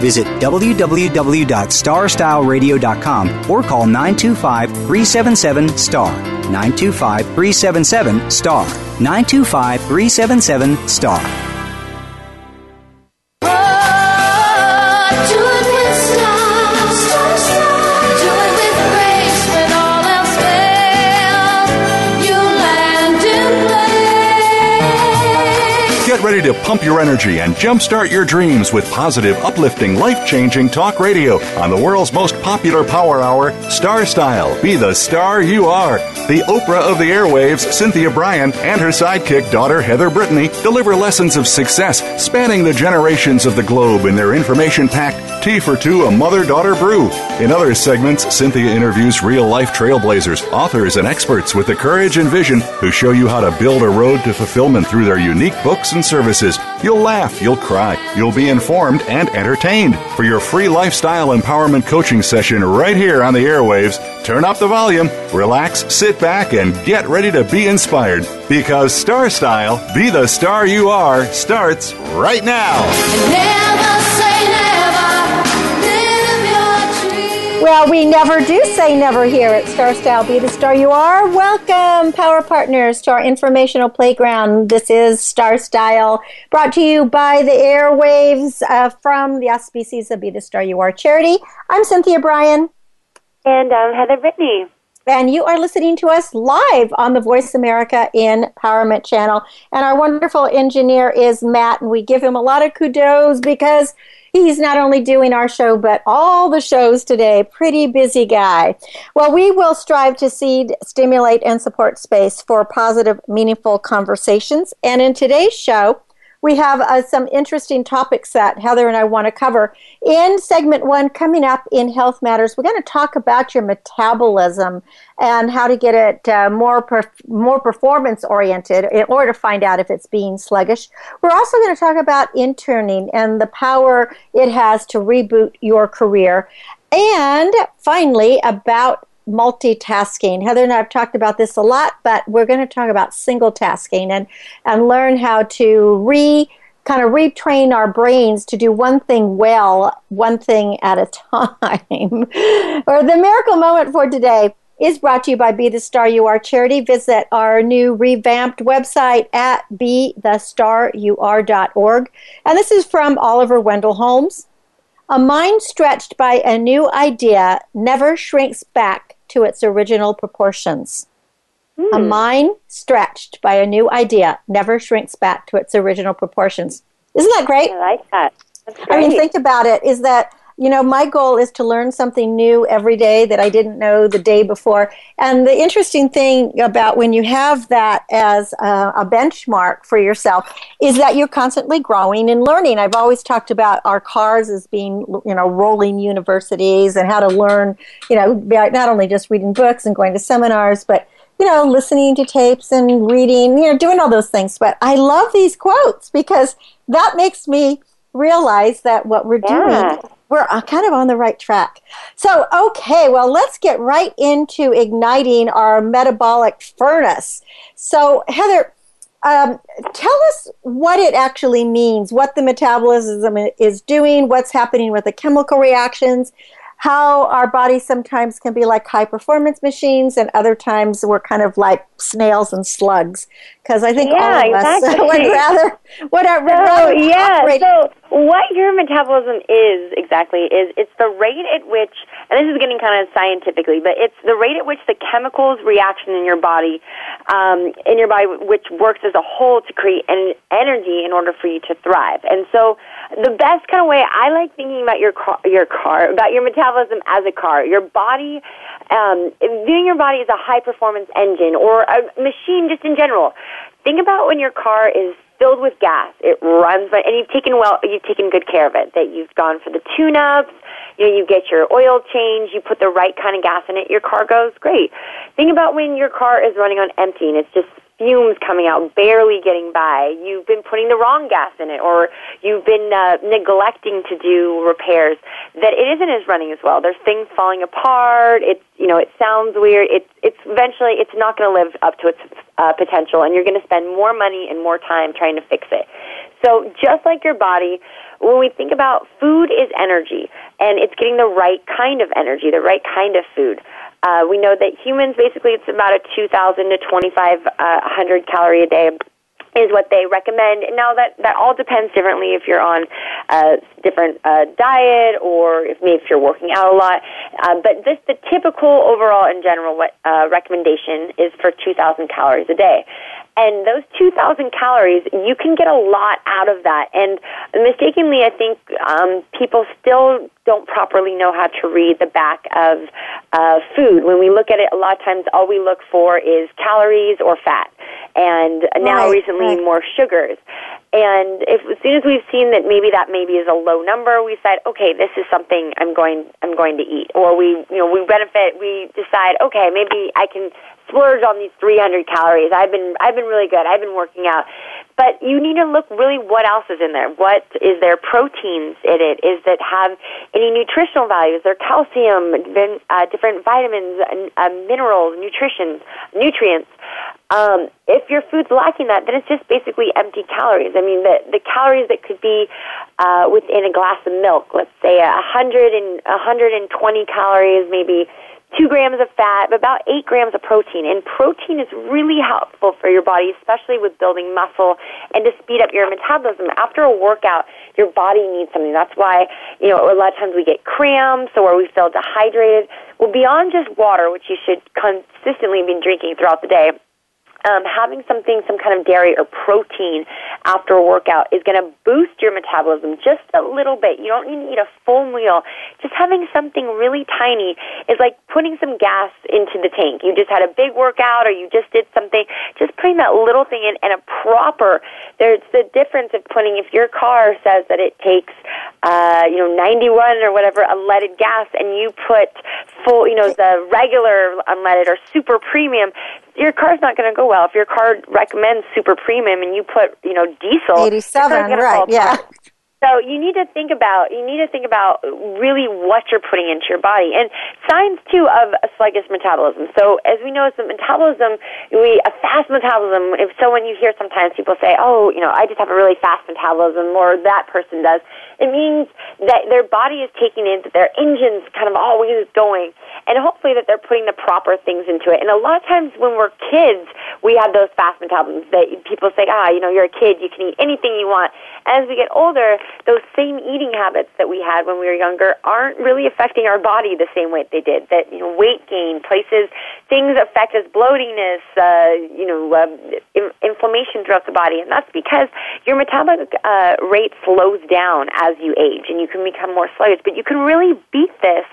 Visit www.starstyleradio.com or call 925 377 STAR. 925 377 STAR. 925 377 STAR. Ready to pump your energy and jumpstart your dreams with positive, uplifting, life changing talk radio on the world's most popular power hour, Star Style. Be the star you are. The Oprah of the airwaves, Cynthia Brian, and her sidekick daughter, Heather Brittany, deliver lessons of success spanning the generations of the globe in their information packed Tea for Two, a mother daughter brew. In other segments, Cynthia interviews real life trailblazers, authors, and experts with the courage and vision who show you how to build a road to fulfillment through their unique books and services. You'll laugh, you'll cry, you'll be informed and entertained. For your free lifestyle empowerment coaching session right here on the airwaves, turn up the volume, relax, sit back, and get ready to be inspired. Because Star Style, be the star you are, starts right now. Well, we never do say never here at Star Style. Be the star you are. Welcome, Power Partners, to our informational playground. This is Star Style, brought to you by the airwaves uh, from the auspices of Be the Star You Are charity. I'm Cynthia Brian. And I'm Heather Brittany. And you are listening to us live on the Voice America Empowerment Channel. And our wonderful engineer is Matt, and we give him a lot of kudos because he's not only doing our show, but all the shows today. Pretty busy guy. Well, we will strive to seed, stimulate, and support space for positive, meaningful conversations. And in today's show, we have uh, some interesting topics that Heather and I want to cover. In segment one, coming up in Health Matters, we're going to talk about your metabolism and how to get it uh, more per- more performance oriented in order to find out if it's being sluggish. We're also going to talk about interning and the power it has to reboot your career. And finally, about multitasking. Heather and I have talked about this a lot, but we're going to talk about single tasking and, and learn how to re kind of retrain our brains to do one thing well, one thing at a time. or the miracle moment for today is brought to you by Be the Star You Are charity. Visit our new revamped website at bethestaryouare.org. And this is from Oliver Wendell Holmes. A mind stretched by a new idea never shrinks back to its original proportions. A hmm. mind stretched by a new idea never shrinks back to its original proportions. Isn't that great? I like that. I mean, think about it. Is that you know, my goal is to learn something new every day that I didn't know the day before. And the interesting thing about when you have that as a, a, benchmark for yourself is that you're constantly growing and learning. I've always talked about our cars as being, you know, rolling universities and how to learn, you know, not only just reading books and going to seminars, but you know, listening to tapes and reading, you know, doing all those things. But I love these quotes because that makes me realize that what we're yeah. doing we're uh, kind of on the right track. So, okay, well, let's get right into igniting our metabolic furnace. So, Heather, um, tell us what it actually means, what the metabolism is doing, what's happening with the chemical reactions, how our bodies sometimes can be like high performance machines and other times we're kind of like snails and slugs because i think yeah, all of exactly. us would rather would so, rather yeah operate. so what your metabolism is exactly is it's the rate at which and this is getting kind of scientifically but it's the rate at which the chemicals reaction in your body um, in your body which works as a whole to create an energy in order for you to thrive and so the best kind of way I like thinking about your car, your car, about your metabolism as a car. Your body, um, viewing your body as a high performance engine or a machine, just in general. Think about when your car is filled with gas. It runs, and you've taken well, you've taken good care of it. That you've gone for the tune-ups. You know, you get your oil change. You put the right kind of gas in it. Your car goes great. Think about when your car is running on empty and it's just fumes coming out, barely getting by. You've been putting the wrong gas in it, or you've been uh, neglecting to do repairs. That it isn't as running as well. There's things falling apart. It's you know it sounds weird. It's it's eventually it's not going to live up to its uh, potential, and you're going to spend more money and more time trying to fix it. So just like your body, when we think about food is energy, and it's getting the right kind of energy, the right kind of food. Uh, we know that humans basically it's about a 2,000 to 2,500 uh, calorie a day is what they recommend. Now that that all depends differently if you're on a different uh, diet or if maybe if you're working out a lot. Uh, but this the typical overall in general what uh, recommendation is for 2,000 calories a day. And those 2,000 calories, you can get a lot out of that. And mistakenly, I think um, people still don't properly know how to read the back of uh, food. When we look at it, a lot of times all we look for is calories or fat. And now right, recently, right. more sugars. And if, as soon as we've seen that maybe that maybe is a low number, we said, okay, this is something I'm going I'm going to eat. Or we you know we benefit. We decide, okay, maybe I can splurge on these 300 calories. I've been I've been really good. I've been working out. But you need to look really what else is in there. What is there proteins in it? Is that have any nutritional values? There calcium, uh, different vitamins, uh, minerals, nutrition, nutrients. Um, if your food's lacking that, then it's just basically empty calories. I mean, the the calories that could be uh, within a glass of milk, let's say hundred and hundred and twenty calories, maybe two grams of fat, about eight grams of protein. And protein is really helpful for your body, especially with building muscle and to speed up your metabolism. After a workout, your body needs something. That's why, you know, a lot of times we get cramps or we feel dehydrated. Well, beyond just water, which you should consistently be drinking throughout the day, um, having something, some kind of dairy or protein after a workout is going to boost your metabolism just a little bit. You don't need to eat a full meal. Just having something really tiny is like putting some gas into the tank. You just had a big workout or you just did something, just putting that little thing in and a proper, there's the difference of putting, if your car says that it takes, uh, you know, 91 or whatever unleaded gas and you put full, you know, the regular unleaded or super premium, your car's not going to go well. If your car recommends super premium and you put, you know, diesel, 87, right, yeah. So you need to think about you need to think about really what you're putting into your body and signs too of a sluggish metabolism. So as we know, it's the metabolism, we a fast metabolism. If so, when you hear sometimes people say, "Oh, you know, I just have a really fast metabolism," or that person does, it means that their body is taking in that their engine's kind of always going, and hopefully that they're putting the proper things into it. And a lot of times when we're kids, we have those fast metabolisms that people say, "Ah, you know, you're a kid, you can eat anything you want." As we get older those same eating habits that we had when we were younger aren't really affecting our body the same way they did. That you know, weight gain, places, things affect us, bloatingness, uh, you know, uh, in- inflammation throughout the body, and that's because your metabolic uh, rate slows down as you age, and you can become more sluggish. But you can really beat this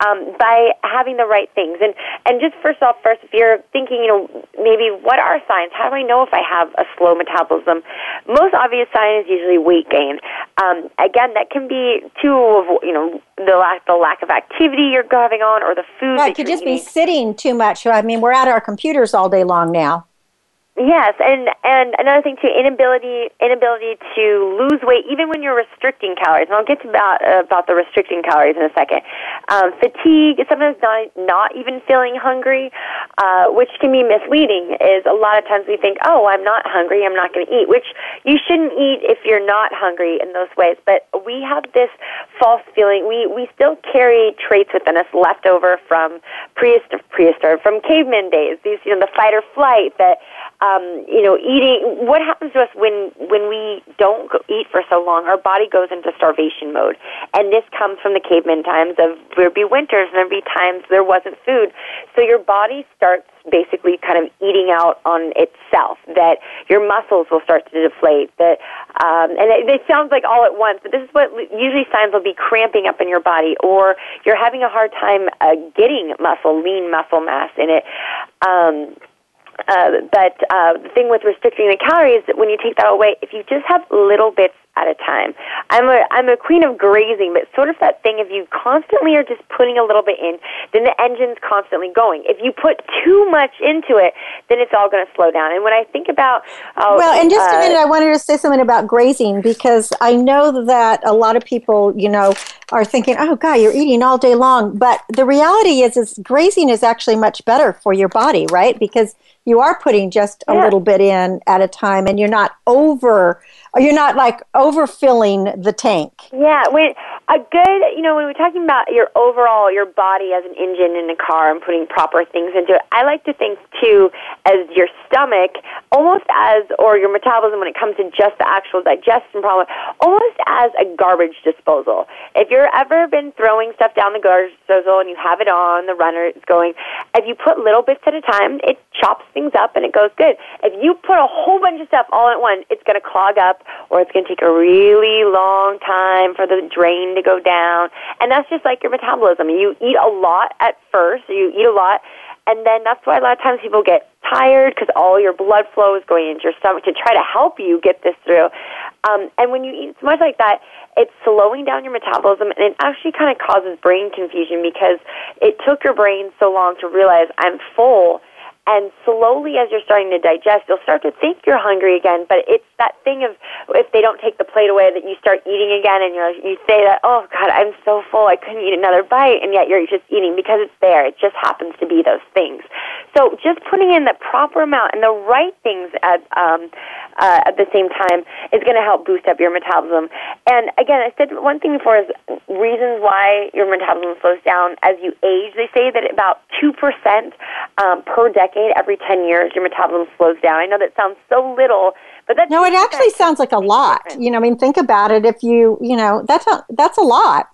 um, by having the right things. And and just first off, first, if you're thinking, you know, maybe what are signs? How do I know if I have a slow metabolism? Most obvious sign is usually weight gain. Um, again, that can be too of you know the lack the lack of activity you're having on, or the food. Right, that it could just eating. be sitting too much. I mean, we're at our computers all day long now. Yes, and and another thing too, inability inability to lose weight even when you're restricting calories. And I'll get to about uh, about the restricting calories in a second. Um, fatigue, sometimes not not even feeling hungry, uh, which can be misleading. Is a lot of times we think, oh, I'm not hungry, I'm not going to eat, which you shouldn't eat if you're not hungry in those ways. But we have this false feeling. We we still carry traits within us left over from prehistoric, prehistoric from caveman days. These you know the fight or flight that um, you know, eating. What happens to us when when we don't go, eat for so long? Our body goes into starvation mode, and this comes from the caveman times of there'd be winters and there'd be times there wasn't food. So your body starts basically kind of eating out on itself. That your muscles will start to deflate. That um, and it, it sounds like all at once, but this is what usually signs will be cramping up in your body, or you're having a hard time uh, getting muscle, lean muscle mass in it. Um, uh, but uh, the thing with restricting the calories, when you take that away, if you just have little bits at a time. I'm a I'm a queen of grazing, but sort of that thing if you constantly are just putting a little bit in, then the engine's constantly going. If you put too much into it, then it's all going to slow down. And when I think about uh, well, in just uh, a minute, I wanted to say something about grazing because I know that a lot of people, you know, are thinking, "Oh God, you're eating all day long," but the reality is, is grazing is actually much better for your body, right? Because you are putting just a yeah. little bit in at a time, and you're not over you're not like overfilling the tank. Yeah, when a good, you know, when we're talking about your overall your body as an engine in a car and putting proper things into it, I like to think too as your stomach almost as or your metabolism when it comes to just the actual digestion problem, almost as a garbage disposal. If you've ever been throwing stuff down the garbage disposal and you have it on, the runner is going, if you put little bits at a time, it chops things up and it goes good. If you put a whole bunch of stuff all at once, it's going to clog up or it's going to take a really long time for the drain to go down. And that's just like your metabolism. You eat a lot at first, you eat a lot, and then that's why a lot of times people get tired because all your blood flow is going into your stomach to try to help you get this through. Um, and when you eat so much like that, it's slowing down your metabolism and it actually kind of causes brain confusion because it took your brain so long to realize I'm full and slowly, as you're starting to digest, you'll start to think you're hungry again. But it's that thing of if they don't take the plate away, that you start eating again, and you're you say that, oh God, I'm so full, I couldn't eat another bite, and yet you're just eating because it's there. It just happens to be those things. So just putting in the proper amount and the right things at um, uh, at the same time is going to help boost up your metabolism. And again, I said one thing before is reasons why your metabolism slows down as you age. They say that about two percent um, per decade every 10 years, your metabolism slows down. I know that sounds so little, but that's no, it actually sounds like a lot. You know, I mean, think about it. If you, you know, that's a, that's a lot.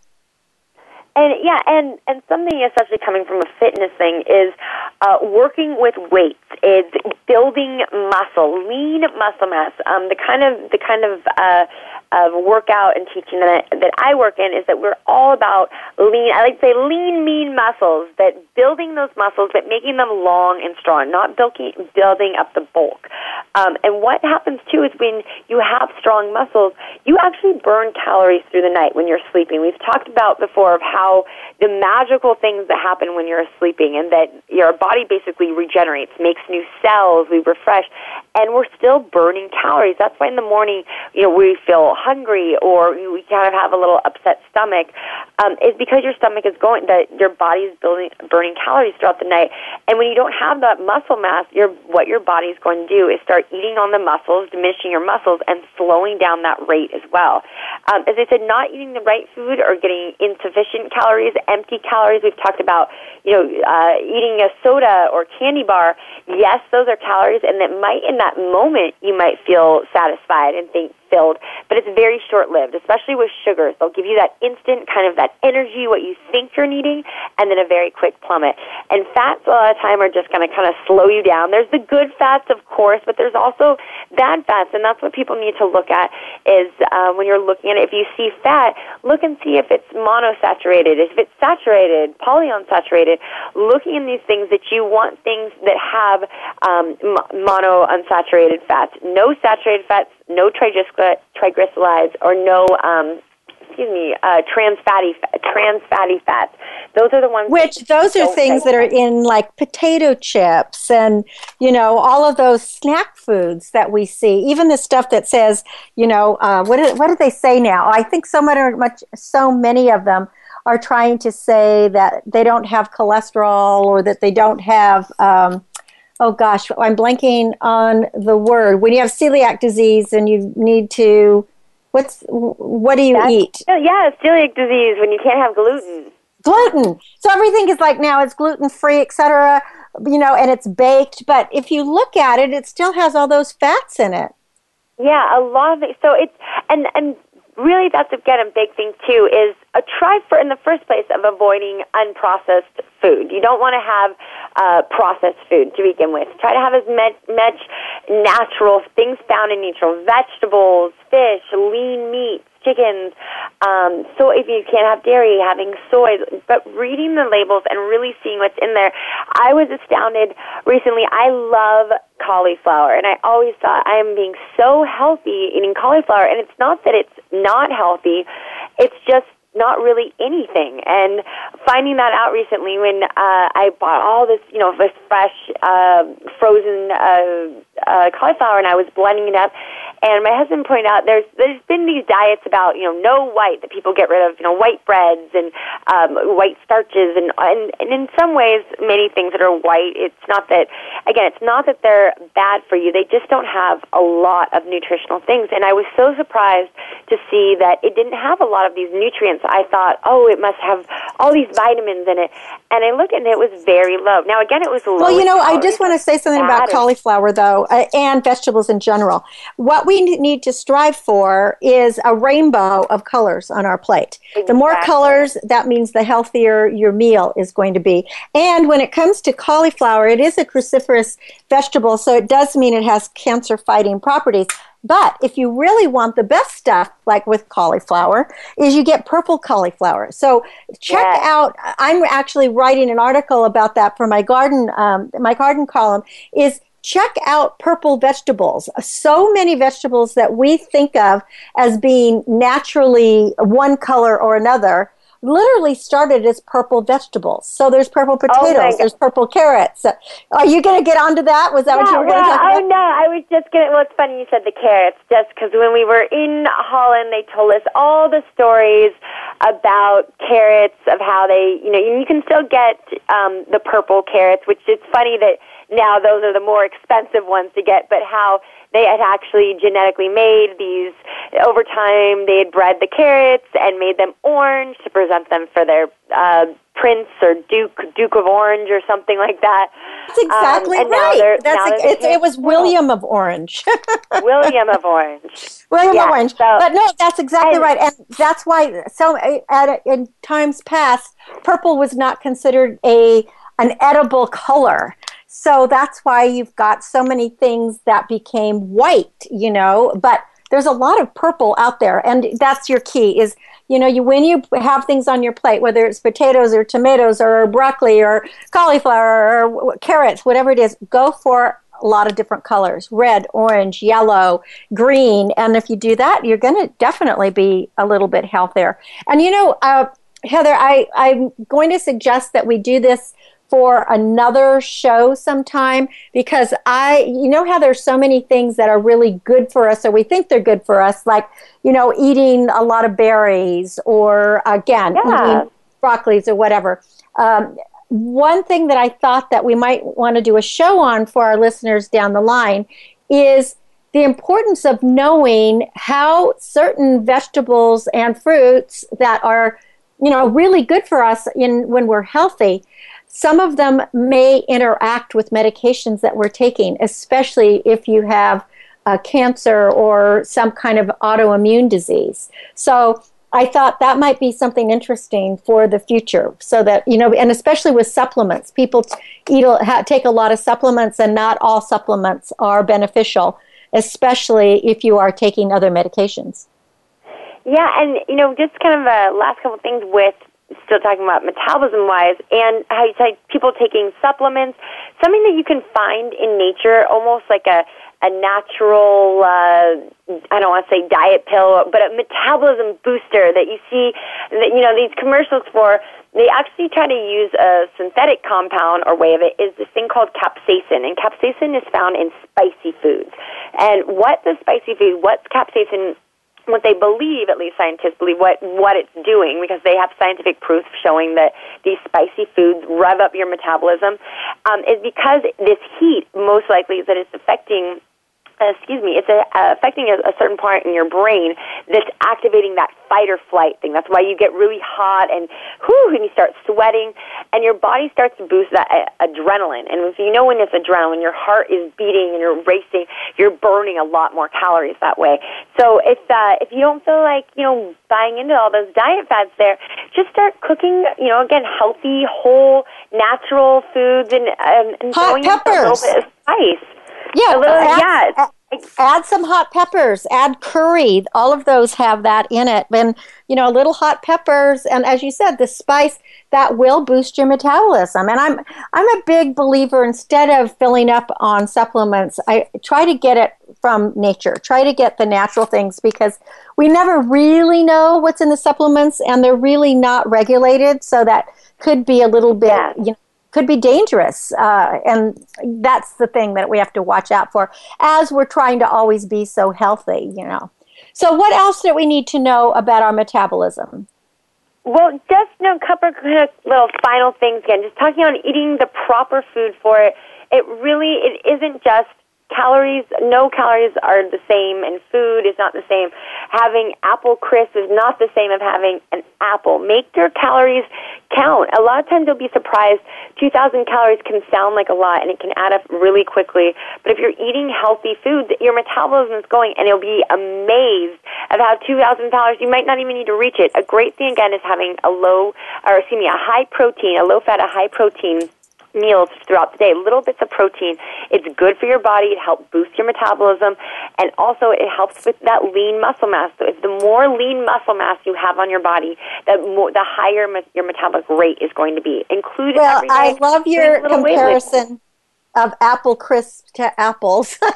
And yeah, and and something especially coming from a fitness thing is uh, working with weights. Is building muscle, lean muscle mass. Um, the kind of the kind of uh, of workout and teaching that, that I work in is that we're all about lean, I like to say lean, mean muscles, that building those muscles, but making them long and strong, not building, building up the bulk. Um, and what happens too is when you have strong muscles, you actually burn calories through the night when you're sleeping. We've talked about before of how the magical things that happen when you're sleeping and that your body basically regenerates, makes new cells, we refresh, and we're still burning calories. That's why in the morning, you know, we feel hungry or we kind of have a little upset stomach, um, is because your stomach is going that your body is building burning calories throughout the night. And when you don't have that muscle mass, your what your body is going to do is start eating on the muscles, diminishing your muscles, and slowing down that rate as well. Um, as I said, not eating the right food or getting insufficient calories, empty calories. We've talked about you know uh, eating a soda or candy bar. Yes, those are calories, and that might in that moment you might feel satisfied and think filled, but it's very short lived, especially with sugars. They'll give you that instant kind of that energy, what you think you're needing, and then a very quick plummet. And fats a lot of time are just going to kind of slow you down. There's the good fats, of course, but there's also bad fats, and that's what people need to look at is uh, when you're looking at it. If you see fat, look and see if it's monosaturated, if it's saturated, polyunsaturated. Looking in these things that you want things that have um, mono unsaturated fats, no saturated fats, no triglycerides, or no um, excuse me, uh, trans fatty trans fatty fats. Those are the ones. Which those are things that are in like potato chips and you know all of those snack foods that we see. Even the stuff that says you know uh, what do, what do they say now? I think so much much so many of them are trying to say that they don't have cholesterol or that they don't have. Um, oh gosh, I'm blanking on the word. When you have celiac disease and you need to, what's what do you That's, eat? Yeah, celiac disease when you can't have gluten. Gluten. So everything is like now it's gluten free, etc. You know, and it's baked. But if you look at it, it still has all those fats in it. Yeah, a lot of it. So it's and and really that's again a big thing too is uh, try for in the first place of avoiding unprocessed food. You don't want to have uh, processed food to begin with. Try to have as much natural things found in nature, vegetables, fish, lean meats, chickens. Um, so if you can't have dairy, having soy, but reading the labels and really seeing what's in there. I was astounded recently. I love cauliflower, and I always thought I am being so healthy eating cauliflower, and it's not that it's not healthy. It's just not really anything. And finding that out recently when uh, I bought all this, you know, this fresh uh, frozen uh, uh, cauliflower and I was blending it up, and my husband pointed out there's there's been these diets about you know no white that people get rid of you know white breads and um, white starches and, and and in some ways many things that are white it's not that again it's not that they're bad for you. They just don't have a lot of nutritional things. And I was so surprised to see that it didn't have a lot of these nutrients. I thought oh it must have all these vitamins in it. And I looked and it was very low. Now again it was low well you know I just want to say something about cauliflower though uh, and vegetables in general. What we need to strive for is a rainbow of colors on our plate. Exactly. The more colors, that means the healthier your meal is going to be. And when it comes to cauliflower, it is a cruciferous vegetable, so it does mean it has cancer fighting properties. But if you really want the best stuff, like with cauliflower, is you get purple cauliflower. So check yes. out. I'm actually writing an article about that for my garden, um, my garden column. Is check out purple vegetables. So many vegetables that we think of as being naturally one color or another literally started as purple vegetables. So there's purple oh potatoes, oh there's purple carrots. Are you going to get onto that? Was that yeah, what you were going to talk about? Oh, no, I was just going to, well, it's funny you said the carrots, just because when we were in Holland, they told us all the stories about carrots, of how they, you know, you can still get um, the purple carrots, which is funny that now those are the more expensive ones to get, but how they had actually genetically made these over time they had bred the carrots and made them orange to present them for their uh, prince or duke duke of orange or something like that. That's exactly um, right. that's a, it, it, was william of orange. William of orange. William yeah, of orange. so, but no that's exactly right and that's why so at, in times past purple was not considered a an edible color so that's why you've got so many things that became white, you know, but there's a lot of purple out there. And that's your key is you know you when you have things on your plate whether it's potatoes or tomatoes or broccoli or cauliflower or carrots whatever it is go for a lot of different colors red orange yellow green. And if you do that you're going to definitely be a little bit healthier. And you know uh, heather I, i'm going to suggest that we do this for another show sometime because I, you know, how there's so many things that are really good for us, or we think they're good for us, like, you know, eating a lot of berries or, again, yeah. eating broccolis or whatever. Um, one thing that I thought that we might want to do a show on for our listeners down the line is the importance of knowing how certain vegetables and fruits that are, you know, really good for us in when we're healthy some of them may interact with medications that we're taking, especially if you have uh, cancer or some kind of autoimmune disease. So I thought that might be something interesting for the future so that, you know, and especially with supplements, people eat, take a lot of supplements and not all supplements are beneficial, especially if you are taking other medications. Yeah, and, you know, just kind of a last couple things with still talking about metabolism wise, and how you say people taking supplements, something that you can find in nature, almost like a a natural, uh, I don't want to say diet pill, but a metabolism booster that you see, that, you know, these commercials for, they actually try to use a synthetic compound or way of it is this thing called capsaicin. And capsaicin is found in spicy foods. And what the spicy food, what's capsaicin what they believe, at least scientists believe, what, what it's doing, because they have scientific proof showing that these spicy foods rev up your metabolism, um, is because this heat most likely is that it's affecting excuse me, it's a, uh, affecting a, a certain part in your brain that's activating that fight or flight thing. That's why you get really hot and whoo, and you start sweating, and your body starts to boost that uh, adrenaline. And if you know when it's adrenaline, your heart is beating and you're racing, you're burning a lot more calories that way. So if uh, if you don't feel like you know buying into all those diet fads, there, just start cooking. You know, again, healthy, whole, natural foods, and um, and hot peppers, a little bit of spice. Yeah, a little, add, yeah. Add some hot peppers. Add curry. All of those have that in it. And you know, a little hot peppers, and as you said, the spice that will boost your metabolism. And I'm I'm a big believer. Instead of filling up on supplements, I try to get it from nature. Try to get the natural things because we never really know what's in the supplements, and they're really not regulated. So that could be a little bit, yeah. you know could be dangerous. Uh, and that's the thing that we have to watch out for as we're trying to always be so healthy, you know. So, what else do we need to know about our metabolism? Well, just you know, a couple of little final things again. Just talking on eating the proper food for it. It really it isn't just calories, no calories are the same, and food is not the same. Having apple crisp is not the same as having an apple. Make your calories count. A lot of times you'll be surprised. 2,000 calories can sound like a lot, and it can add up really quickly. But if you're eating healthy foods, your metabolism is going, and you'll be amazed of how 2,000 calories, you might not even need to reach it. A great thing, again, is having a low, or excuse me, a high protein, a low fat, a high protein meals throughout the day, little bits of protein. It's good for your body. It helps boost your metabolism, and also it helps with that lean muscle mass. So, if the more lean muscle mass you have on your body, the more the higher your metabolic rate is going to be. Included. Well, I love your comparison of apple crisp to apples.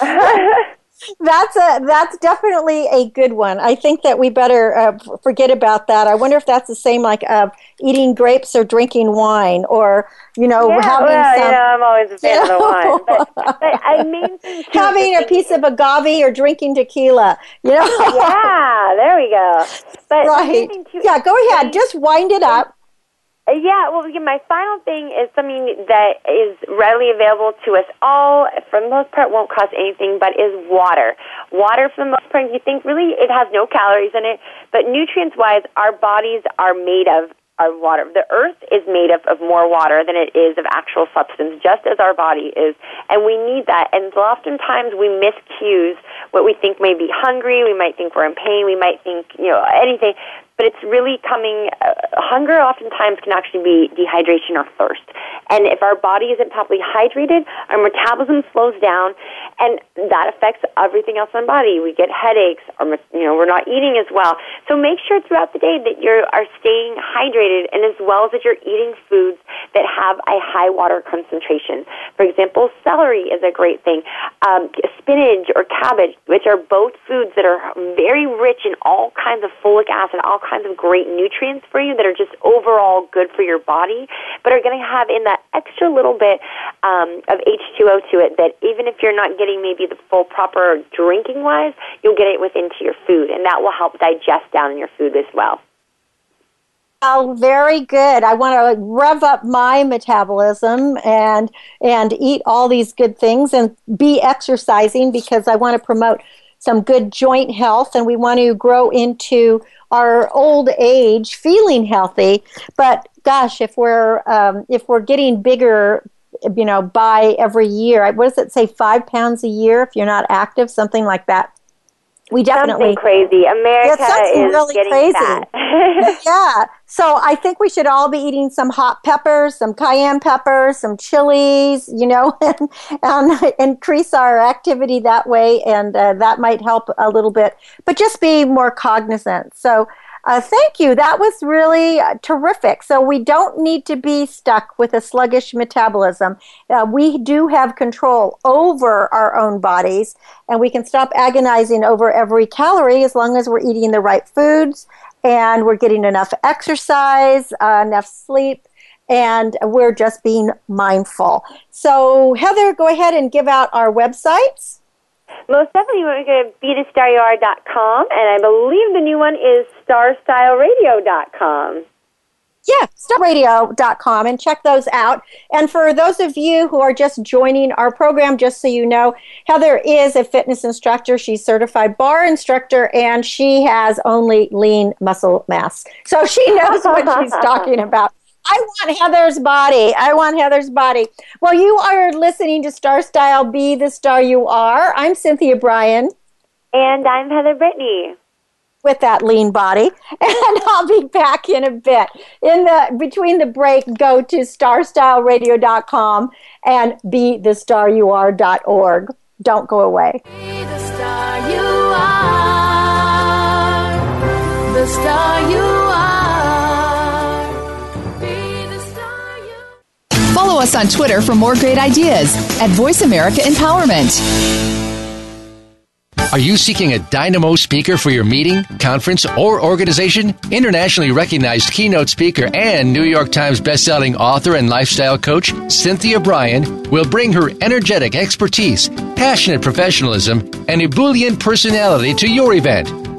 that's a that's definitely a good one. I think that we better uh, forget about that. I wonder if that's the same like uh, eating grapes or drinking wine, or you know yeah, having well, some. You know, I'm always a fan you know, of the wine, but, but I mean having a piece of agave or drinking tequila. You know. yeah, there we go. But right. yeah, go ahead. Just wind it up. Yeah, well, my final thing is something that is readily available to us all. For the most part, won't cost anything, but is water. Water, for the most part, you think really it has no calories in it, but nutrients-wise, our bodies are made of our water. The earth is made up of more water than it is of actual substance, just as our body is. And we need that. And oftentimes we miss cues, what we think may be hungry, we might think we're in pain, we might think, you know, anything but it's really coming. Uh, hunger oftentimes can actually be dehydration or thirst. And if our body isn't properly hydrated, our metabolism slows down, and that affects everything else in the body. We get headaches, or you know, we're not eating as well. So make sure throughout the day that you are staying hydrated, and as well as that you're eating foods that have a high water concentration. For example, celery is a great thing. Um, spinach or cabbage, which are both foods that are very rich in all kinds of folic acid, all kinds of great nutrients for you that are just overall good for your body, but are going to have in that extra little bit um, of H2O to it that even if you're not getting maybe the full proper drinking wise, you'll get it within to your food, and that will help digest down in your food as well. Oh, very good. I want to rev up my metabolism and and eat all these good things and be exercising because I want to promote some good joint health and we want to grow into our old age feeling healthy. But gosh, if we're um, if we're getting bigger, you know, by every year, what does it say? Five pounds a year if you're not active, something like that we definitely something crazy. America yeah, is really getting crazy. fat. yeah. So I think we should all be eating some hot peppers, some cayenne peppers, some chilies, you know, and, and increase our activity that way, and uh, that might help a little bit. But just be more cognizant. So uh, thank you. That was really uh, terrific. So, we don't need to be stuck with a sluggish metabolism. Uh, we do have control over our own bodies, and we can stop agonizing over every calorie as long as we're eating the right foods and we're getting enough exercise, uh, enough sleep, and we're just being mindful. So, Heather, go ahead and give out our websites. Most definitely, we're going to bethestaryouare.com, and I believe the new one is starstyleradio.com. Yeah, starradio.com and check those out. And for those of you who are just joining our program, just so you know, Heather is a fitness instructor. She's certified barre instructor and she has only lean muscle mass. So she knows what she's talking about. I want Heather's body. I want Heather's body. Well, you are listening to Star Style Be the Star You Are. I'm Cynthia Brian. And I'm Heather Brittany with that lean body. And I'll be back in a bit. In the between the break, go to starstyleradio.com and be the star you are.org. Don't go away. Be the star you are. The star you are. Follow us on Twitter for more great ideas at Voice America Empowerment. Are you seeking a dynamo speaker for your meeting, conference, or organization? Internationally recognized keynote speaker and New York Times bestselling author and lifestyle coach Cynthia Brian will bring her energetic expertise, passionate professionalism, and ebullient personality to your event.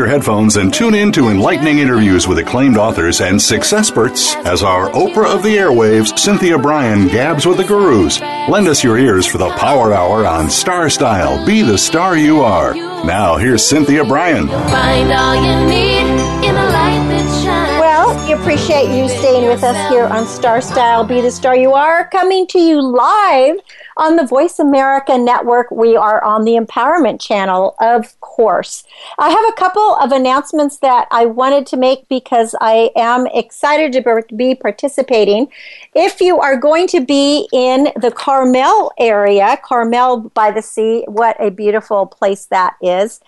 Your headphones and tune in to enlightening interviews with acclaimed authors and success experts as our Oprah of the airwaves, Cynthia Brian, gabs with the gurus. Lend us your ears for the Power Hour on Star Style. Be the star you are. Now, here's Cynthia Brian. Well, we appreciate you staying with us here on Star Style. Be the star you are. Coming to you live on the Voice America Network. We are on the Empowerment Channel, of course. I have a couple of announcements that I wanted to make because I am excited to be participating. If you are going to be in the Carmel area, Carmel by the sea, what a beautiful place that is,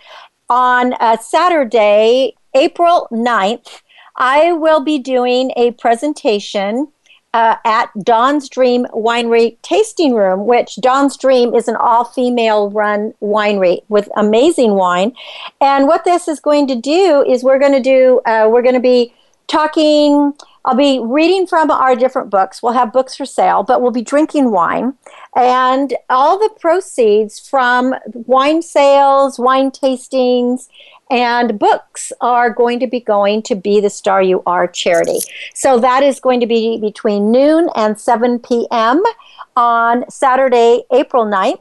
on a Saturday, April 9th, I will be doing a presentation uh, at Dawn's Dream Winery Tasting Room, which Dawn's Dream is an all female run winery with amazing wine. And what this is going to do is we're going to do, uh, we're going to be talking. I'll be reading from our different books. We'll have books for sale, but we'll be drinking wine. And all the proceeds from wine sales, wine tastings, and books are going to be going to Be the Star You Are charity. So that is going to be between noon and 7 p.m. on Saturday, April 9th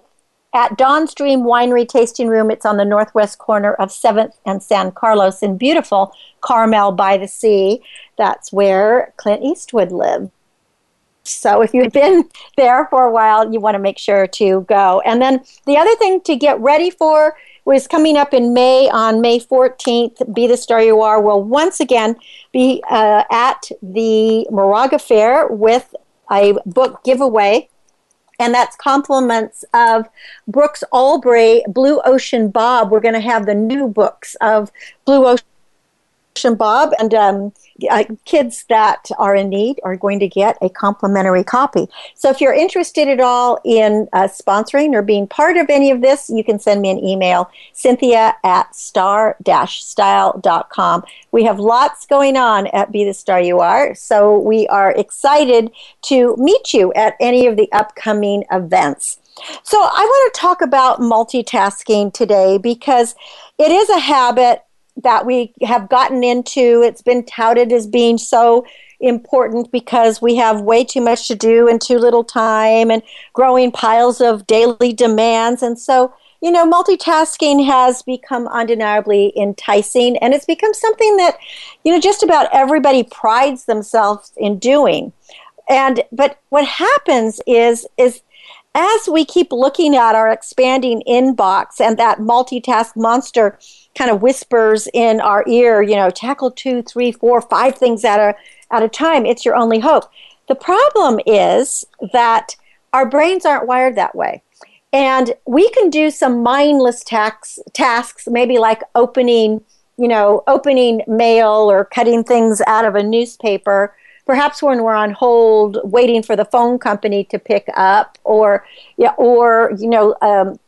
at Dawn's Dream Winery Tasting Room. It's on the northwest corner of 7th and San Carlos in beautiful Carmel by the Sea. That's where Clint Eastwood lived. So if you've been there for a while, you want to make sure to go. And then the other thing to get ready for was coming up in May on May 14th. Be the Star You Are will once again be uh, at the Moraga Fair with a book giveaway. And that's compliments of Brooks Aubrey, Blue Ocean Bob. We're going to have the new books of Blue Ocean Bob, and um, uh, kids that are in need are going to get a complimentary copy. So if you're interested at all in uh, sponsoring or being part of any of this, you can send me an email, cynthia at star-style.com. We have lots going on at Be the Star You Are, so we are excited to meet you at any of the upcoming events. So I want to talk about multitasking today because it is a habit that we have gotten into. It's been touted as being so important because we have way too much to do and too little time and growing piles of daily demands. And so you know, multitasking has become undeniably enticing and it's become something that, you know, just about everybody prides themselves in doing. And but what happens is is as we keep looking at our expanding inbox and that multitask monster kind of whispers in our ear, you know, tackle two, three, four, five things at a at a time. It's your only hope. The problem is that our brains aren't wired that way. And we can do some mindless tax, tasks, maybe like opening, you know, opening mail or cutting things out of a newspaper. Perhaps when we're on hold, waiting for the phone company to pick up, or yeah, or you know, um,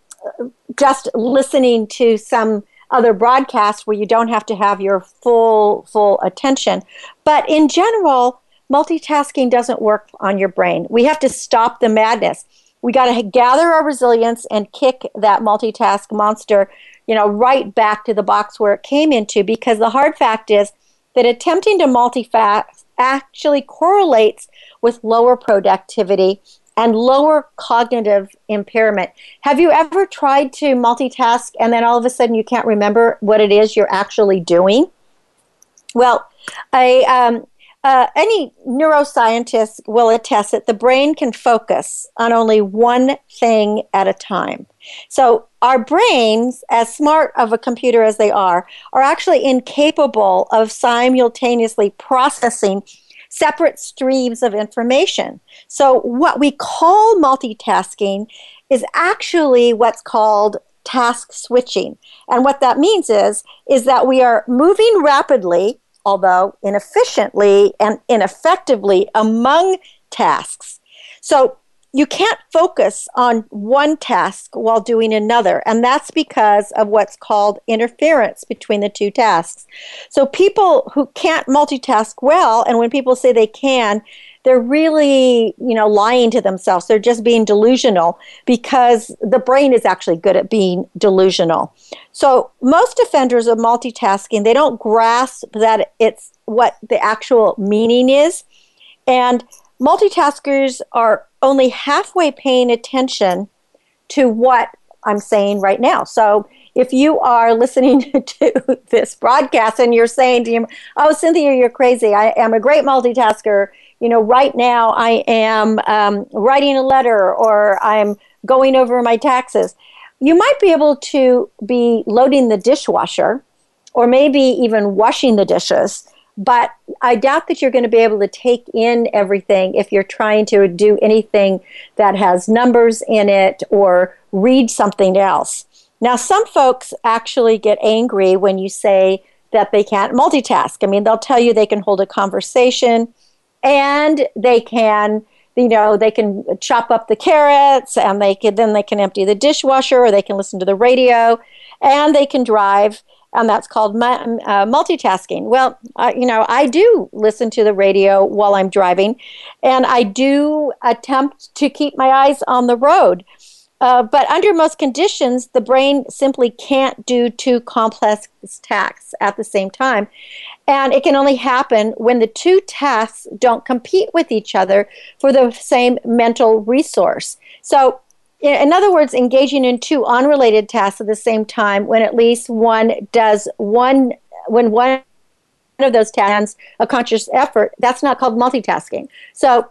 just listening to some other broadcasts where you don't have to have your full full attention. But in general, multitasking doesn't work on your brain. We have to stop the madness we got to gather our resilience and kick that multitask monster, you know, right back to the box where it came into because the hard fact is that attempting to multitask actually correlates with lower productivity and lower cognitive impairment. Have you ever tried to multitask and then all of a sudden you can't remember what it is you're actually doing? Well, I um, uh, any neuroscientist will attest that the brain can focus on only one thing at a time. So, our brains, as smart of a computer as they are, are actually incapable of simultaneously processing separate streams of information. So, what we call multitasking is actually what's called task switching. And what that means is is that we are moving rapidly although inefficiently and ineffectively among tasks. So you can't focus on one task while doing another, and that's because of what's called interference between the two tasks. So people who can't multitask well, and when people say they can, they're really, you know, lying to themselves. They're just being delusional because the brain is actually good at being delusional. So most offenders of multitasking, they don't grasp that it's what the actual meaning is. And multitaskers are only halfway paying attention to what I'm saying right now. So if you are listening to this broadcast and you're saying to him, Oh, Cynthia, you're crazy. I am a great multitasker you know, right now I am um, writing a letter or I'm going over my taxes. You might be able to be loading the dishwasher or maybe even washing the dishes, but I doubt that you're going to be able to take in everything if you're trying to do anything that has numbers in it or read something else. Now, some folks actually get angry when you say that they can't multitask. I mean, they'll tell you they can hold a conversation and they can you know they can chop up the carrots and they can then they can empty the dishwasher or they can listen to the radio and they can drive and that's called uh, multitasking well uh, you know i do listen to the radio while i'm driving and i do attempt to keep my eyes on the road uh, but under most conditions, the brain simply can't do two complex tasks at the same time. And it can only happen when the two tasks don't compete with each other for the same mental resource. So, in other words, engaging in two unrelated tasks at the same time when at least one does one, when one of those tasks a conscious effort, that's not called multitasking. So,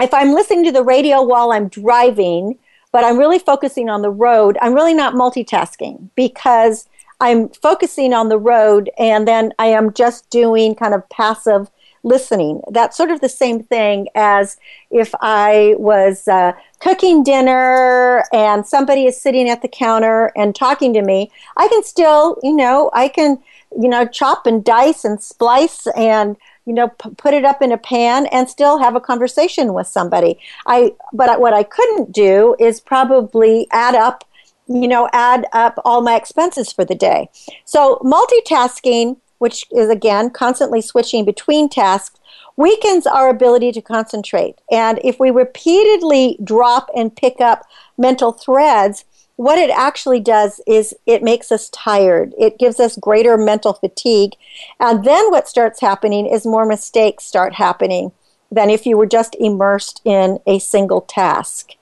if I'm listening to the radio while I'm driving, but I'm really focusing on the road. I'm really not multitasking because I'm focusing on the road and then I am just doing kind of passive listening. That's sort of the same thing as if I was uh, cooking dinner and somebody is sitting at the counter and talking to me. I can still, you know, I can, you know, chop and dice and splice and you know p- put it up in a pan and still have a conversation with somebody i but what i couldn't do is probably add up you know add up all my expenses for the day so multitasking which is again constantly switching between tasks weakens our ability to concentrate and if we repeatedly drop and pick up mental threads what it actually does is it makes us tired. It gives us greater mental fatigue. And then what starts happening is more mistakes start happening than if you were just immersed in a single task.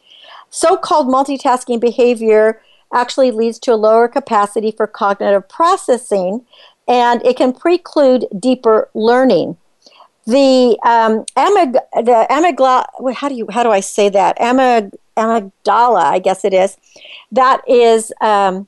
So called multitasking behavior actually leads to a lower capacity for cognitive processing and it can preclude deeper learning. The um, amyg- the amygdala, how do you how do I say that? Amyg- amygdala, I guess it is. That is um,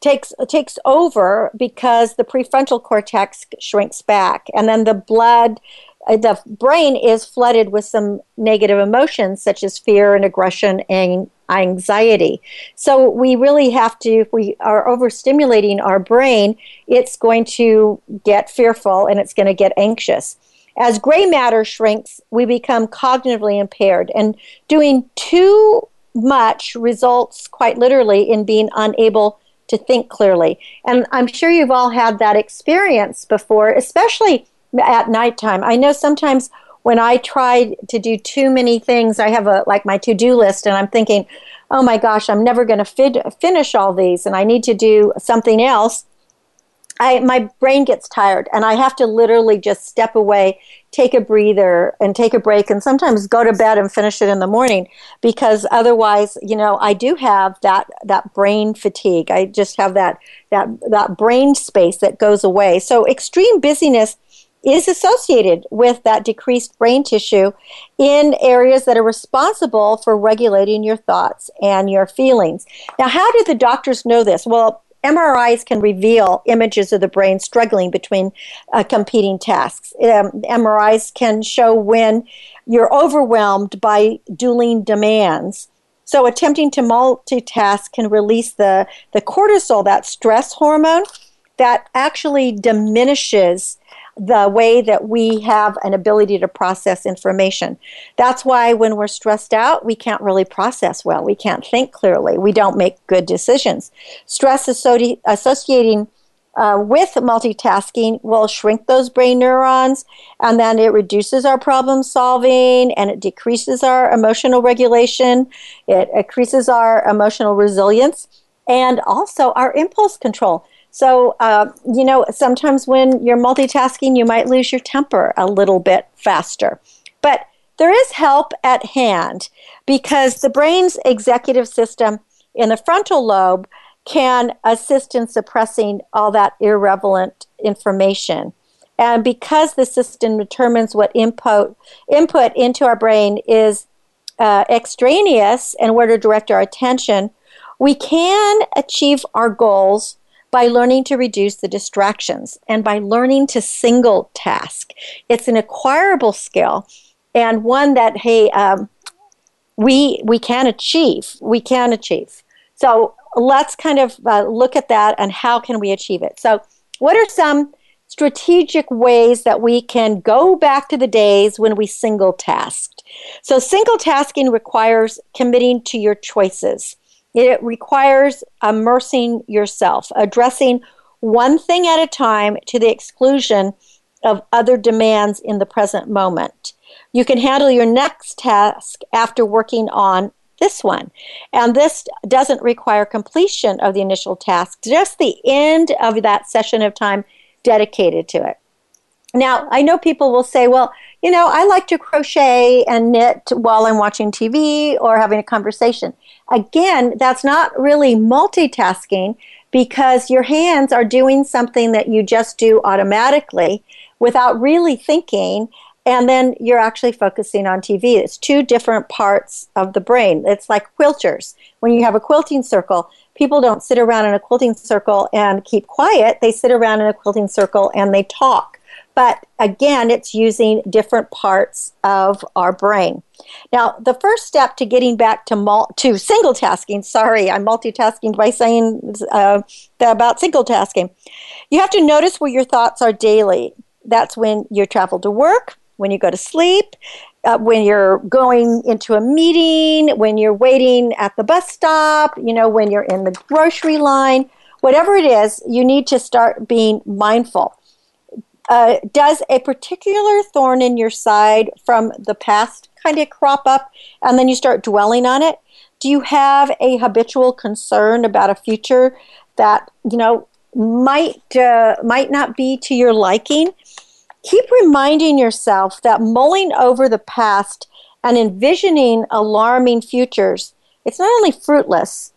takes takes over because the prefrontal cortex shrinks back, and then the blood uh, the brain is flooded with some negative emotions such as fear and aggression and anxiety. So we really have to, if we are overstimulating our brain, it's going to get fearful and it's going to get anxious. As gray matter shrinks, we become cognitively impaired, and doing too much results quite literally in being unable to think clearly. And I'm sure you've all had that experience before, especially at nighttime. I know sometimes when I try to do too many things, I have a like my to-do list and I'm thinking, "Oh my gosh, I'm never going to fin- finish all these and I need to do something else." I my brain gets tired and I have to literally just step away, take a breather and take a break and sometimes go to bed and finish it in the morning because otherwise, you know, I do have that that brain fatigue. I just have that that that brain space that goes away. So extreme busyness is associated with that decreased brain tissue in areas that are responsible for regulating your thoughts and your feelings. Now, how do the doctors know this? Well, MRIs can reveal images of the brain struggling between uh, competing tasks. Um, MRIs can show when you're overwhelmed by dueling demands. So, attempting to multitask can release the, the cortisol, that stress hormone, that actually diminishes the way that we have an ability to process information. That's why when we're stressed out, we can't really process well. We can't think clearly. We don't make good decisions. Stress associating uh, with multitasking will shrink those brain neurons and then it reduces our problem solving and it decreases our emotional regulation, it increases our emotional resilience, and also our impulse control. So, uh, you know, sometimes when you're multitasking, you might lose your temper a little bit faster. But there is help at hand because the brain's executive system in the frontal lobe can assist in suppressing all that irrelevant information. And because the system determines what input, input into our brain is uh, extraneous and where to direct our attention, we can achieve our goals by learning to reduce the distractions and by learning to single task. It's an acquirable skill and one that, hey, um, we, we can achieve. We can achieve. So let's kind of uh, look at that and how can we achieve it. So, what are some strategic ways that we can go back to the days when we single tasked? So, single tasking requires committing to your choices. It requires immersing yourself, addressing one thing at a time to the exclusion of other demands in the present moment. You can handle your next task after working on this one. And this doesn't require completion of the initial task, just the end of that session of time dedicated to it. Now, I know people will say, well, you know, I like to crochet and knit while I'm watching TV or having a conversation. Again, that's not really multitasking because your hands are doing something that you just do automatically without really thinking. And then you're actually focusing on TV. It's two different parts of the brain. It's like quilters. When you have a quilting circle, people don't sit around in a quilting circle and keep quiet. They sit around in a quilting circle and they talk but again, it's using different parts of our brain. Now, the first step to getting back to mul- to single tasking, sorry, I'm multitasking by saying uh, about single tasking. You have to notice where your thoughts are daily. That's when you travel to work, when you go to sleep, uh, when you're going into a meeting, when you're waiting at the bus stop, you know, when you're in the grocery line, whatever it is, you need to start being mindful uh, does a particular thorn in your side from the past kind of crop up and then you start dwelling on it? Do you have a habitual concern about a future that, you know, might uh, might not be to your liking? Keep reminding yourself that mulling over the past and envisioning alarming futures, it's not only fruitless,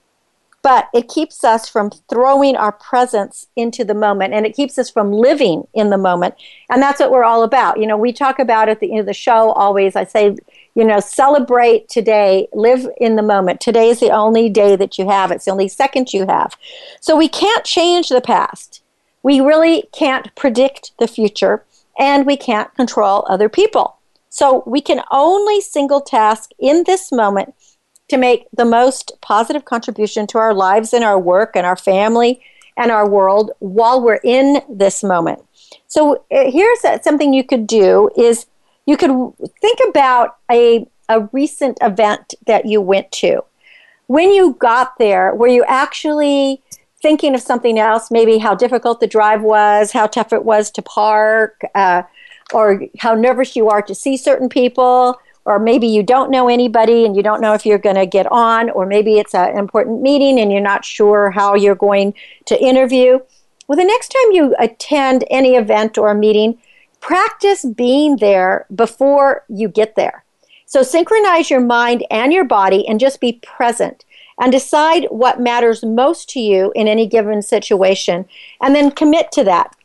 but it keeps us from throwing our presence into the moment and it keeps us from living in the moment. And that's what we're all about. You know, we talk about at the end of the show always, I say, you know, celebrate today, live in the moment. Today is the only day that you have, it's the only second you have. So we can't change the past. We really can't predict the future, and we can't control other people. So we can only single task in this moment to make the most positive contribution to our lives and our work and our family and our world while we're in this moment. So uh, here's something you could do is you could think about a, a recent event that you went to. When you got there, were you actually thinking of something else, maybe how difficult the drive was, how tough it was to park, uh, or how nervous you are to see certain people? Or maybe you don't know anybody and you don't know if you're going to get on, or maybe it's an important meeting and you're not sure how you're going to interview. Well, the next time you attend any event or meeting, practice being there before you get there. So synchronize your mind and your body and just be present and decide what matters most to you in any given situation and then commit to that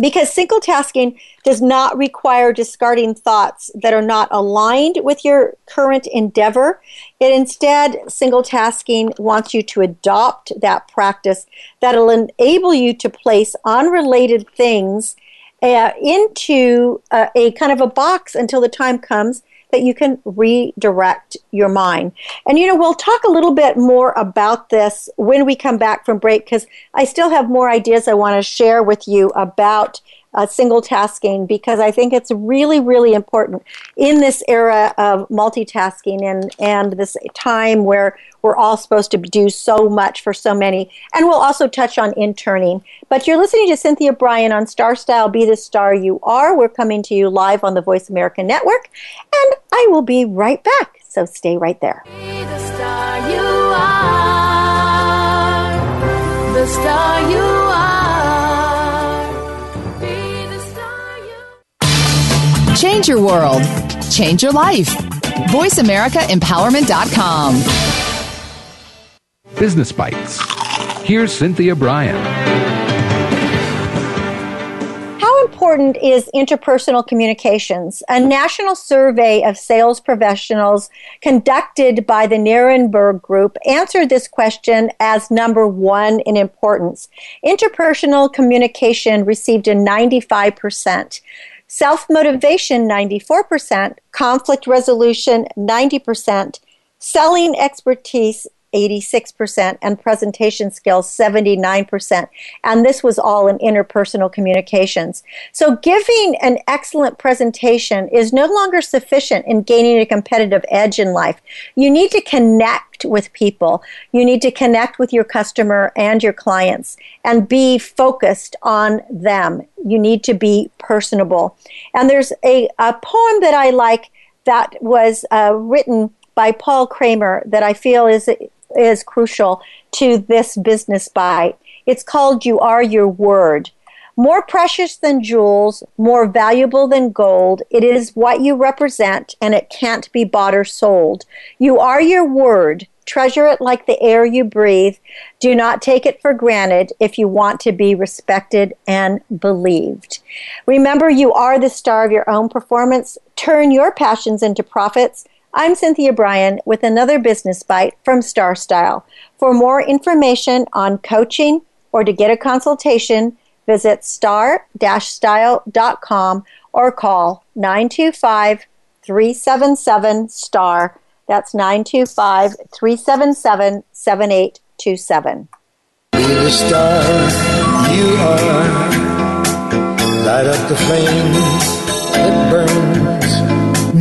because single tasking does not require discarding thoughts that are not aligned with your current endeavor. It instead, single tasking wants you to adopt that practice that'll enable you to place unrelated things uh, into uh, a kind of a box until the time comes that you can redirect your mind. And you know, we'll talk a little bit more about this when we come back from break because I still have more ideas I want to share with you about uh, single tasking because I think it's really, really important in this era of multitasking and, and this time where we're all supposed to do so much for so many. And we'll also touch on interning. But you're listening to Cynthia Brian on Star Style Be the Star You Are. We're coming to you live on the Voice America Network. And I will be right back. So stay right there. The star you are. The star you Change your world. Change your life. VoiceAmericaEmpowerment.com. Business Bites. Here's Cynthia Brian. How important is interpersonal communications? A national survey of sales professionals conducted by the Nuremberg Group answered this question as number one in importance. Interpersonal communication received a 95%. Self motivation, 94%. Conflict resolution, 90%. Selling expertise, 86%, and presentation skills, 79%. And this was all in interpersonal communications. So giving an excellent presentation is no longer sufficient in gaining a competitive edge in life. You need to connect with people. You need to connect with your customer and your clients and be focused on them. You need to be personable. And there's a, a poem that I like that was uh, written by Paul Kramer that I feel is is crucial to this business bite. It's called You Are Your Word. More precious than jewels, more valuable than gold, it is what you represent and it can't be bought or sold. You are your word. Treasure it like the air you breathe. Do not take it for granted if you want to be respected and believed. Remember, you are the star of your own performance. Turn your passions into profits. I'm Cynthia Brian with another business bite from Star Style. For more information on coaching or to get a consultation, visit star-style.com or call 925 377 STAR. That's 925 377 7827. Be the star you are. Light up the flame that burns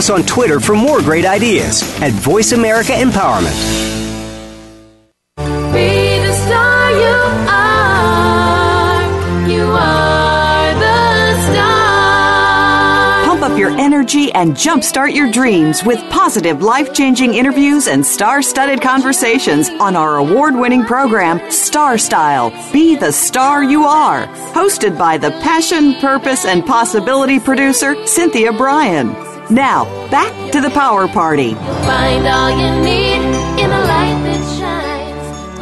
us on Twitter for more great ideas at Voice America Empowerment. Be the star you are. You are the star. Pump up your energy and jumpstart your dreams with positive, life changing interviews and star studded conversations on our award winning program, Star Style Be the Star You Are. Hosted by the passion, purpose, and possibility producer, Cynthia Brian. Now, back to the power party. Find all you need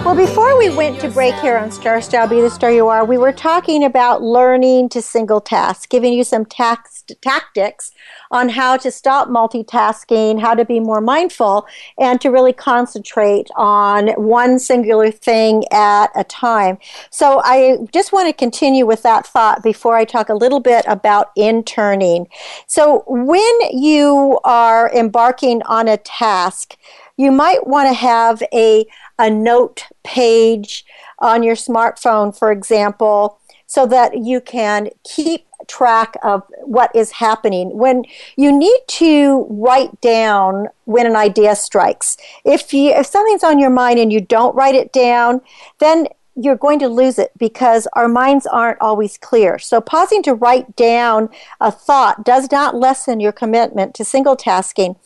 Well, before we went to break here on Star Style Be the Star You Are, we were talking about learning to single task, giving you some tax- tactics on how to stop multitasking, how to be more mindful, and to really concentrate on one singular thing at a time. So I just want to continue with that thought before I talk a little bit about interning. So when you are embarking on a task, you might want to have a, a note page on your smartphone, for example, so that you can keep track of what is happening. When you need to write down when an idea strikes. If you if something's on your mind and you don't write it down, then you're going to lose it because our minds aren't always clear. So pausing to write down a thought does not lessen your commitment to single tasking.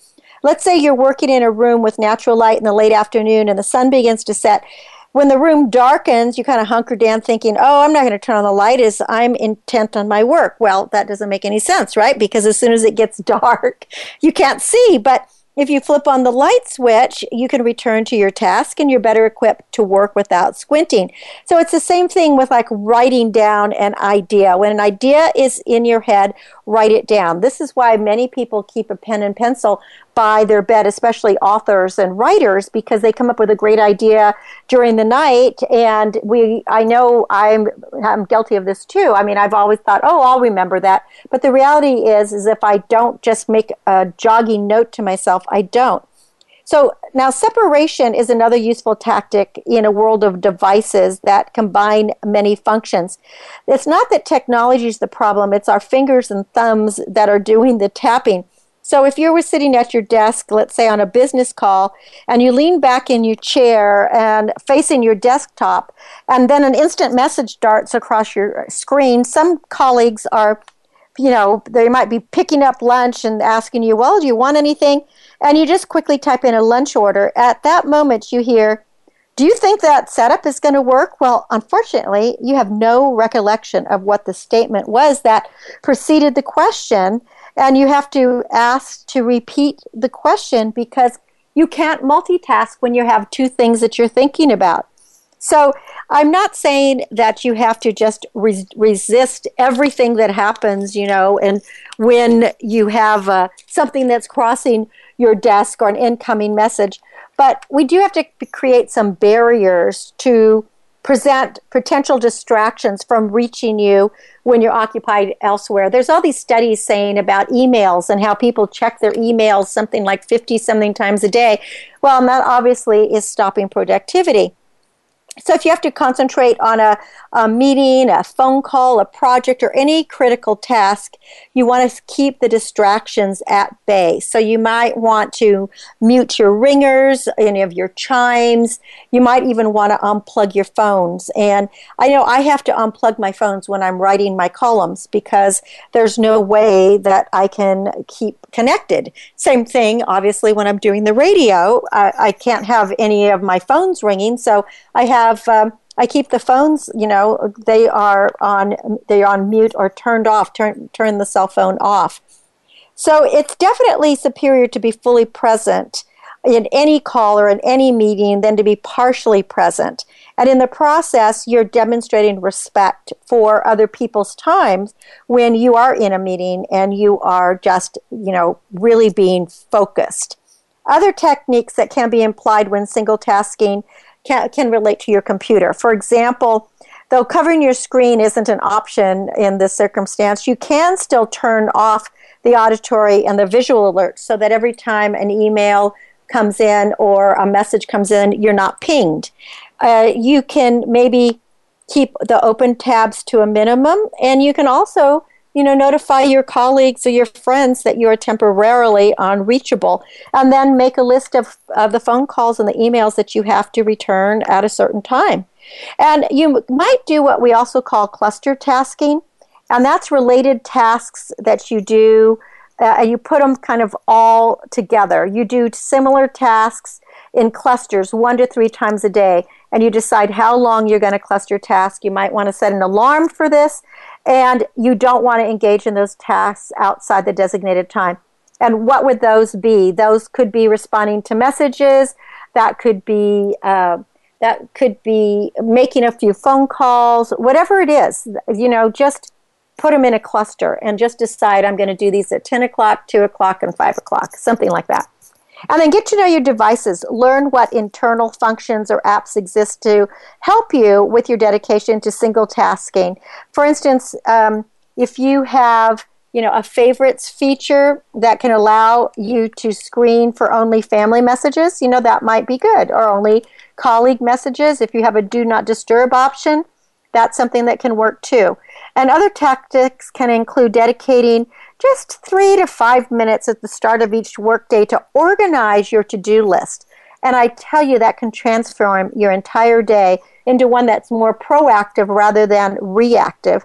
Let's say you're working in a room with natural light in the late afternoon and the sun begins to set when the room darkens, you kind of hunker down thinking, oh, I'm not going to turn on the light as I'm intent on my work. Well, that doesn't make any sense, right? Because as soon as it gets dark, you can't see. But if you flip on the light switch, you can return to your task and you're better equipped to work without squinting. So it's the same thing with like writing down an idea. When an idea is in your head, write it down. This is why many people keep a pen and pencil by their bed, especially authors and writers, because they come up with a great idea during the night. And we, I know I'm, I'm guilty of this too. I mean, I've always thought, oh, I'll remember that. But the reality is, is if I don't just make a jogging note to myself, I don't. So now separation is another useful tactic in a world of devices that combine many functions. It's not that technology is the problem, it's our fingers and thumbs that are doing the tapping. So if you were sitting at your desk, let's say on a business call, and you lean back in your chair and facing your desktop, and then an instant message darts across your screen, some colleagues are, you know, they might be picking up lunch and asking you, well, do you want anything? And you just quickly type in a lunch order. At that moment, you hear, do you think that setup is going to work? Well, unfortunately, you have no recollection of what the statement was that preceded the question and you have to ask to repeat the question because you can't multitask when you have two things that you're thinking about. So I'm not saying that you have to just re- resist everything that happens, you know, and when you have uh, something that's crossing your desk or an incoming message, but we do have to create some barriers to present potential distractions from reaching you when you're occupied elsewhere. There's all these studies saying about emails and how people check their emails something like 50 something times a day. Well, that obviously is stopping productivity. So, if you have to concentrate on a, a, meeting, a phone call, a project, or any critical task, you want to keep the distractions at bay. So, you might want to mute your ringers, any of your chimes. You might even want to unplug your phones. And I know I have to unplug my phones when I'm writing my columns because there's no way that I can keep connected. Same thing, obviously, when I'm doing the radio, I, I can't have any of my phones ringing. So, I have have um, I keep the phones, you know, they are on they are on mute or turned off. Turn turn the cell phone off. So it's definitely superior to be fully present in any call or in any meeting than to be partially present. And in the process, you're demonstrating respect for other people's times when you are in a meeting and you are just, you know, really being focused. Other techniques that can be implied when single tasking can, can relate to your computer. For example, though covering your screen isn't an option in this circumstance, you can still turn off the auditory and the visual alerts so that every time an email comes in or a message comes in, you're not pinged. Uh, you can maybe keep the open tabs to a minimum, and you can also you know, notify your colleagues or your friends that you're temporarily unreachable. And then make a list of, of the phone calls and the emails that you have to return at a certain time. And you might do what we also call cluster tasking, and that's related tasks that you do, uh, and you put them kind of all together. You do similar tasks in clusters one to three times a day, and you decide how long you're going to cluster task. You might want to set an alarm for this, and you don't want to engage in those tasks outside the designated time. And what would those be? Those could be responding to messages. That could be uh, that could be making a few phone calls, whatever it is. You know, just put them in a cluster and just decide I'm going to do these at 10 o'clock, 2 o'clock, and 5 o'clock, something like that. And then get to know your devices. Learn what internal functions or apps exist to help you with your dedication to single tasking. For instance, um, if you have you know, a favorites feature that can allow you to screen for only family messages, you know, that might be good. Or only colleague messages. If you have a do not disturb option, that's something that can work too. And other tactics can include dedicating just three to five minutes at the start of each workday to organize your to do list. And I tell you, that can transform your entire day into one that's more proactive rather than reactive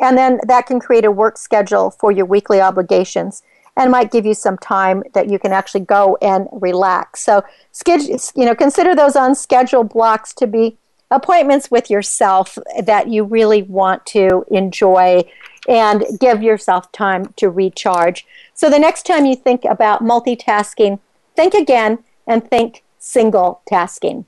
and then that can create a work schedule for your weekly obligations and might give you some time that you can actually go and relax. So, you know, consider those unscheduled blocks to be appointments with yourself that you really want to enjoy and give yourself time to recharge. So, the next time you think about multitasking, think again and think single tasking.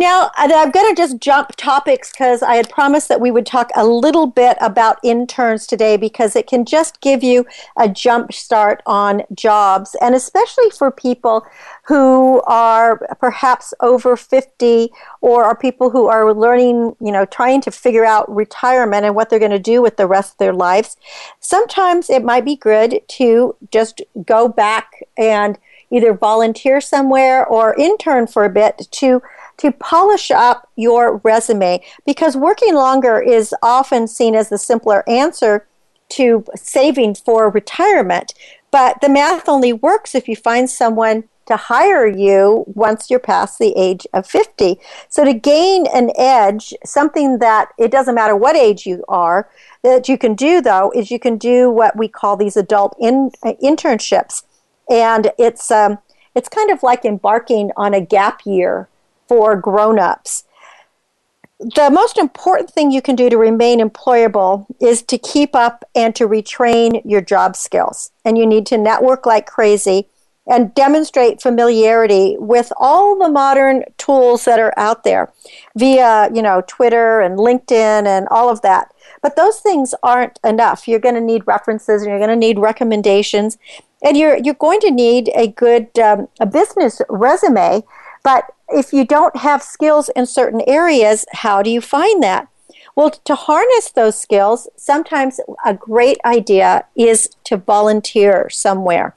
Now, I'm going to just jump topics because I had promised that we would talk a little bit about interns today because it can just give you a jump start on jobs, and especially for people who are perhaps over 50 or are people who are learning, you know, trying to figure out retirement and what they're going to do with the rest of their lives. Sometimes it might be good to just go back and either volunteer somewhere or intern for a bit to to polish up your resume because working longer is often seen as the simpler answer to saving for retirement. But the math only works if you find someone to hire you once you're past the age of 50. So to gain an edge, something that it doesn't matter what age you are, that you can do though is you can do what we call these adult in, uh, internships, and it's um, it's kind of like embarking on a gap year for grown-ups. The most important thing you can do to remain employable is to keep up and to retrain your job skills. And you need to network like crazy and demonstrate familiarity with all the modern tools that are out there via, you know, Twitter and LinkedIn and all of that. But those things aren't enough. You're going to need references and you're going to need recommendations and you're you're going to need a good um, a business resume but if you don't have skills in certain areas, how do you find that? Well, to harness those skills, sometimes a great idea is to volunteer somewhere.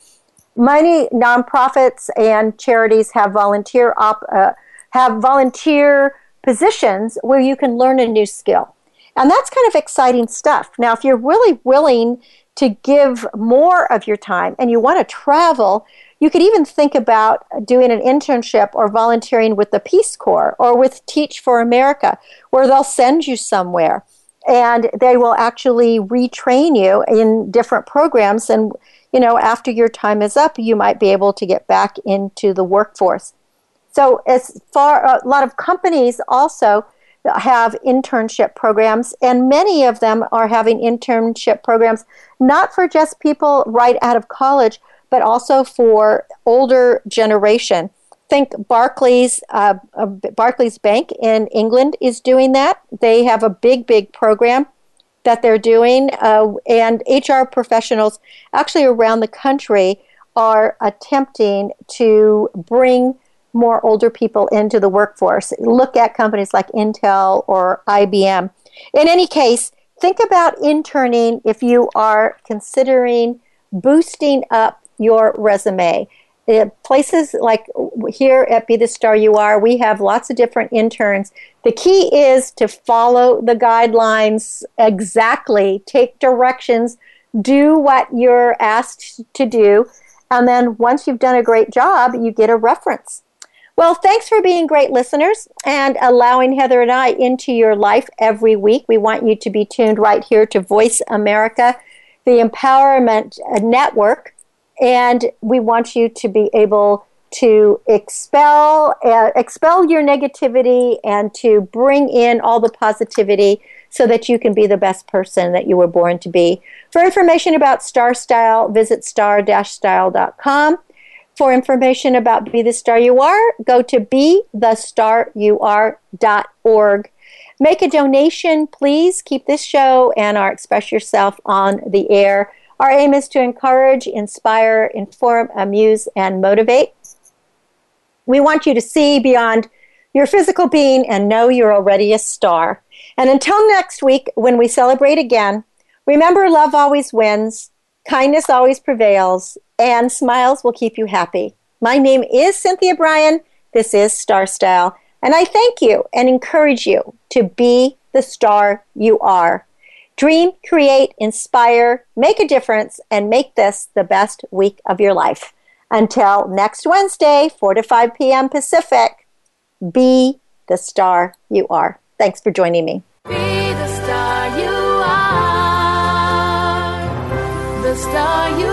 Many nonprofits and charities have volunteer op, uh, have volunteer positions where you can learn a new skill. And that's kind of exciting stuff. Now, if you're really willing to give more of your time and you want to travel, you could even think about doing an internship or volunteering with the Peace Corps or with Teach for America, where they'll send you somewhere and they will actually retrain you in different programs. And, you know, after your time is up, you might be able to get back into the workforce. So, as far a lot of companies also have internship programs, and many of them are having internship programs not for just people right out of college, but also for older generation. Think Barclays, uh, uh, Barclays Bank in England is doing that. They have a big, big program that they're doing, uh, and HR professionals actually around the country are attempting to bring more older people into the workforce. Look at companies like Intel or IBM. In any case, think about interning if you are considering boosting up your resume. uh, places like here at Be the Star You Are, we have lots of different interns. The key is to follow the guidelines exactly, take directions, do what you're asked to do, and then once you've done a great job, you get a reference. Well, thanks for being great listeners and allowing Heather and I into your life every week. We want you to be tuned right here to Voice America, the Empowerment Network, and we want you to be able to expel uh, expel your negativity and to bring in all the positivity so that you can be the best person that you were born to be. For information about Star Style, visit star-style.com. For information about Be the Star You Are, go to bethestaryouare.org. Make a donation, please. Keep this show and our Express Yourself on the air. Our aim is to encourage, inspire, inform, amuse, and motivate. We want you to see beyond your physical being and know you're already a star. And until next week, when we celebrate again, remember love always wins, kindness always prevails, and smiles will keep you happy. My name is Cynthia Brian. This is Star Style. And I thank you and encourage you to be the star you are. Dream, create, inspire, make a difference, and make this the best week of your life. Until next Wednesday, 4 to 5 p.m. Pacific, be the star you are. Thanks for joining me. Be the star you are. The star you